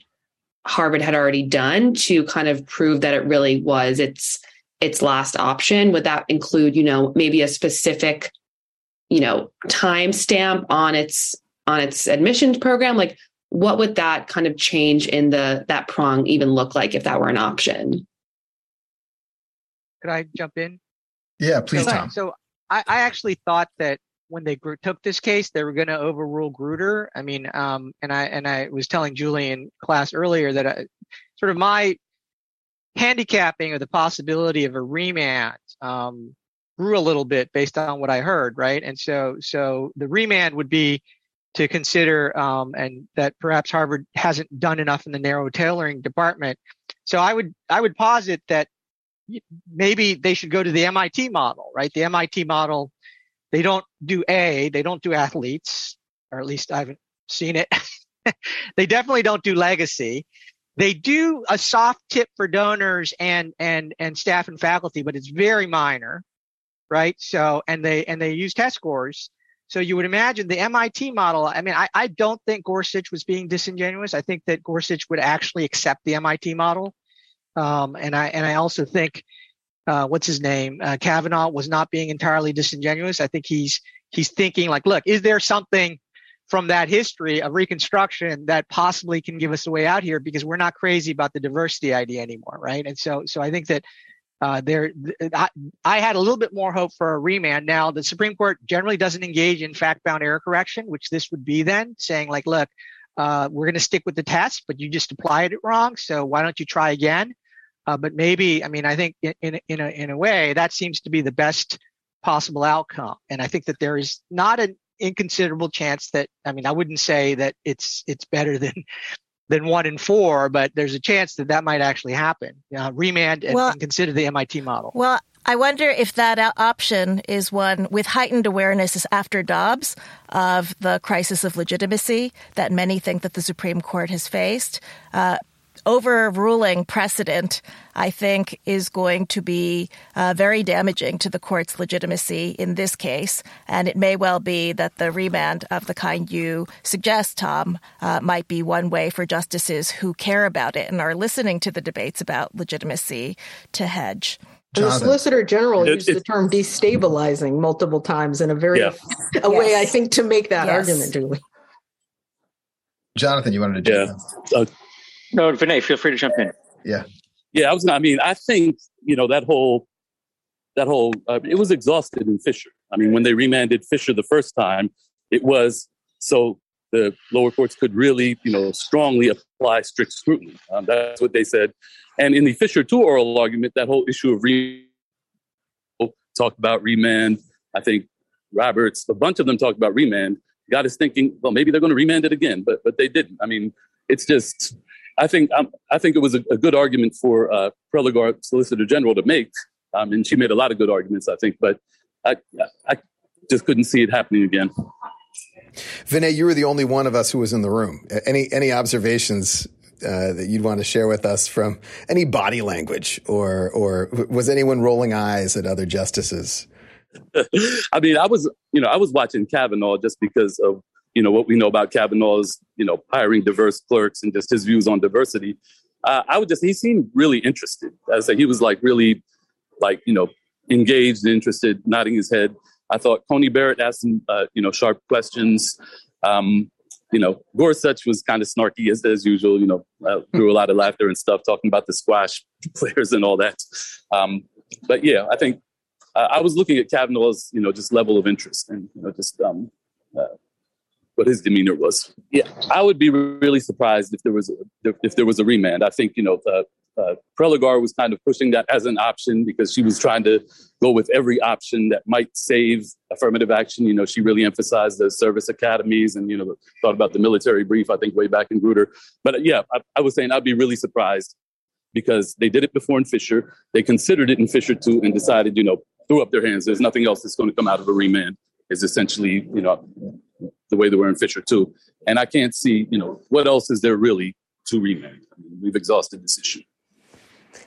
harvard had already done to kind of prove that it really was its its last option would that include you know maybe a specific you know time stamp on its on its admissions program? Like, what would that kind of change in the that prong even look like if that were an option? Could I jump in? Yeah, please, so, Tom. So I, I actually thought that when they took this case, they were going to overrule Grutter. I mean, um, and I and I was telling Julie in class earlier that I, uh, sort of my handicapping of the possibility of a remand um, grew a little bit based on what I heard, right? And so so the remand would be to consider um, and that perhaps Harvard hasn't done enough in the narrow tailoring department. So I would I would posit that maybe they should go to the MIT model, right? The MIT model, they don't do A, they don't do athletes, or at least I haven't seen it. they definitely don't do legacy. They do a soft tip for donors and and and staff and faculty, but it's very minor, right? So and they and they use test scores. So you would imagine the MIT model. I mean, I, I don't think Gorsuch was being disingenuous. I think that Gorsuch would actually accept the MIT model. Um, and I and I also think uh, what's his name uh, Kavanaugh was not being entirely disingenuous. I think he's he's thinking like, look, is there something from that history of Reconstruction that possibly can give us a way out here because we're not crazy about the diversity idea anymore, right? And so so I think that. Uh, there, I, I had a little bit more hope for a remand. Now, the Supreme Court generally doesn't engage in fact-bound error correction, which this would be then, saying like, look, uh, we're going to stick with the test, but you just applied it wrong. So why don't you try again? Uh, but maybe, I mean, I think in, in, in, a, in a way that seems to be the best possible outcome. And I think that there is not an inconsiderable chance that, I mean, I wouldn't say that it's, it's better than, than one in four, but there's a chance that that might actually happen. Uh, remand and, well, and consider the MIT model. Well, I wonder if that option is one with heightened awareness is after Dobbs of the crisis of legitimacy that many think that the Supreme Court has faced. Uh, overruling precedent, I think, is going to be uh, very damaging to the court's legitimacy in this case. And it may well be that the remand of the kind you suggest, Tom, uh, might be one way for justices who care about it and are listening to the debates about legitimacy to hedge. And the Solicitor General it, used it, the term destabilizing multiple times in a very yeah. a yes. way, I think, to make that yes. argument, Julie. Jonathan, you wanted to do yeah. No, Vinay, feel free to jump in. Yeah. Yeah, I was. Not, I mean, I think you know that whole that whole uh, it was exhausted in Fisher. I mean, when they remanded Fisher the first time, it was so the lower courts could really, you know, strongly apply strict scrutiny. Um, that's what they said. And in the Fisher two oral argument, that whole issue of re talked about remand. I think Roberts, a bunch of them talked about remand. Got us thinking, well, maybe they're going to remand it again, but but they didn't. I mean, it's just I think um, I think it was a, a good argument for uh, Prelogar Solicitor General to make, um, and she made a lot of good arguments. I think, but I, I just couldn't see it happening again. Vinay, you were the only one of us who was in the room. Any any observations uh, that you'd want to share with us from any body language, or or was anyone rolling eyes at other justices? I mean, I was you know I was watching Kavanaugh just because of you know, what we know about Kavanaugh's, you know, hiring diverse clerks and just his views on diversity. Uh, I would just, he seemed really interested. I said, he was like really, like, you know, engaged and interested, nodding his head. I thought Coney Barrett asked some, uh, you know, sharp questions. Um, you know, Gorsuch was kind of snarky as, as usual, you know, uh, threw a lot of laughter and stuff, talking about the squash players and all that. Um, but yeah, I think uh, I was looking at Kavanaugh's, you know, just level of interest and, you know, just um, uh, what his demeanor was. Yeah, I would be really surprised if there was a, if there was a remand. I think you know uh, uh, Prelogar was kind of pushing that as an option because she was trying to go with every option that might save affirmative action. You know, she really emphasized the service academies and you know thought about the military brief. I think way back in Grutter. But uh, yeah, I, I was saying I'd be really surprised because they did it before in Fisher. They considered it in Fisher too and decided, you know, threw up their hands. There's nothing else that's going to come out of a remand. Is essentially, you know, the way they were in Fisher too. And I can't see, you know, what else is there really to remand? I mean, we've exhausted this issue.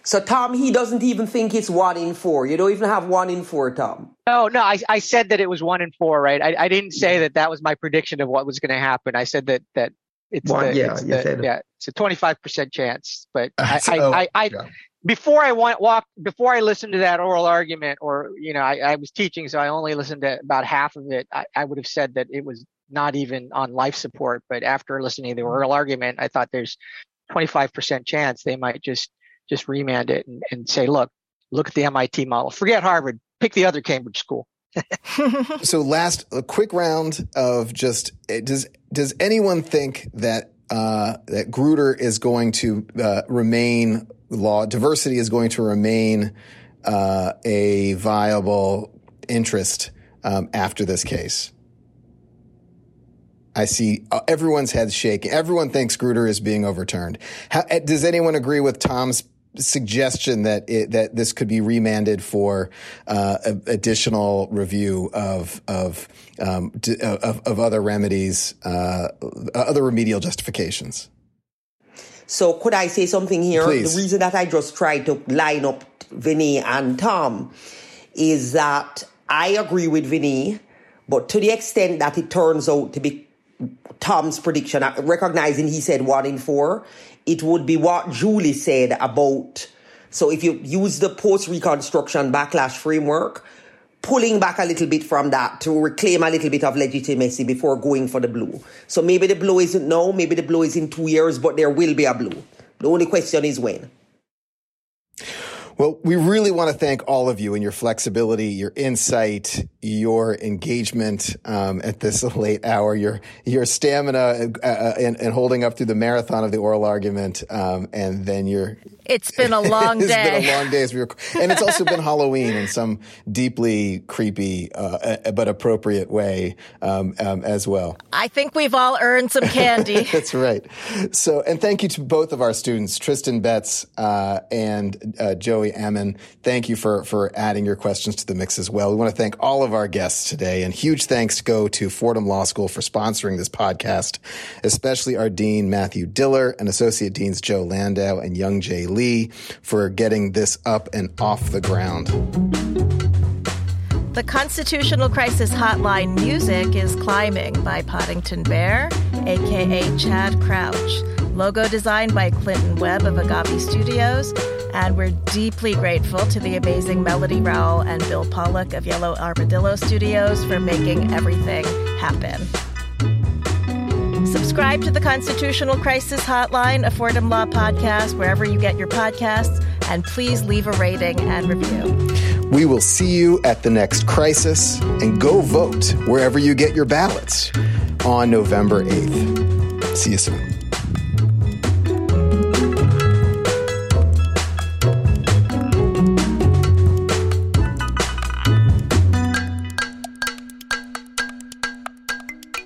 So Tom, he doesn't even think it's one in four. You don't even have one in four, Tom. No, no. I, I said that it was one in four, right? I, I didn't say that that was my prediction of what was going to happen. I said that that it's one, the, yeah, it's the, yeah, it's a twenty five percent chance. But I, so, I, I, I yeah. Before I went walk before I listened to that oral argument, or you know, I, I was teaching, so I only listened to about half of it. I, I would have said that it was not even on life support. But after listening to the oral argument, I thought there's 25% chance they might just just remand it and, and say, look, look at the MIT model. Forget Harvard. Pick the other Cambridge school. so last a quick round of just eh, does does anyone think that uh, that Grutter is going to uh, remain law diversity is going to remain uh, a viable interest um, after this case? I see uh, everyone's heads shaking. Everyone thinks Grutter is being overturned. How, eh, does anyone agree with Tom's suggestion that it, that this could be remanded for uh, additional review of of, um, d- of, of other remedies, uh, other remedial justifications. So, could I say something here? Please. The reason that I just tried to line up Vinny and Tom is that I agree with Vinny, but to the extent that it turns out to be Tom's prediction, uh, recognizing he said one in four, it would be what Julie said about. So if you use the post reconstruction backlash framework, pulling back a little bit from that to reclaim a little bit of legitimacy before going for the blue. So maybe the blue isn't now, maybe the blue is in two years, but there will be a blue. The only question is when. Well, we really want to thank all of you and your flexibility, your insight, your engagement um, at this late hour, your your stamina uh, uh, and, and, holding up through the marathon of the oral argument, um, and then your. It's been a long it's day. It's been a long day, as we were, and it's also been Halloween in some deeply creepy uh, but appropriate way um, um, as well. I think we've all earned some candy. That's right. So, and thank you to both of our students, Tristan Betz uh, and uh, Joey Amon. Thank you for for adding your questions to the mix as well. We want to thank all of our guests today, and huge thanks go to Fordham Law School for sponsoring this podcast, especially our dean Matthew Diller and associate deans Joe Landau and Youngjae Lee for getting this up and off the ground. The Constitutional Crisis Hotline music is Climbing by Poddington Bear, aka Chad Crouch. Logo designed by Clinton Webb of Agave Studios. And we're deeply grateful to the amazing Melody Rowell and Bill Pollock of Yellow Armadillo Studios for making everything happen. Subscribe to the Constitutional Crisis Hotline, a Fordham Law podcast, wherever you get your podcasts, and please leave a rating and review. We will see you at the next crisis and go vote wherever you get your ballots on November 8th. See you soon.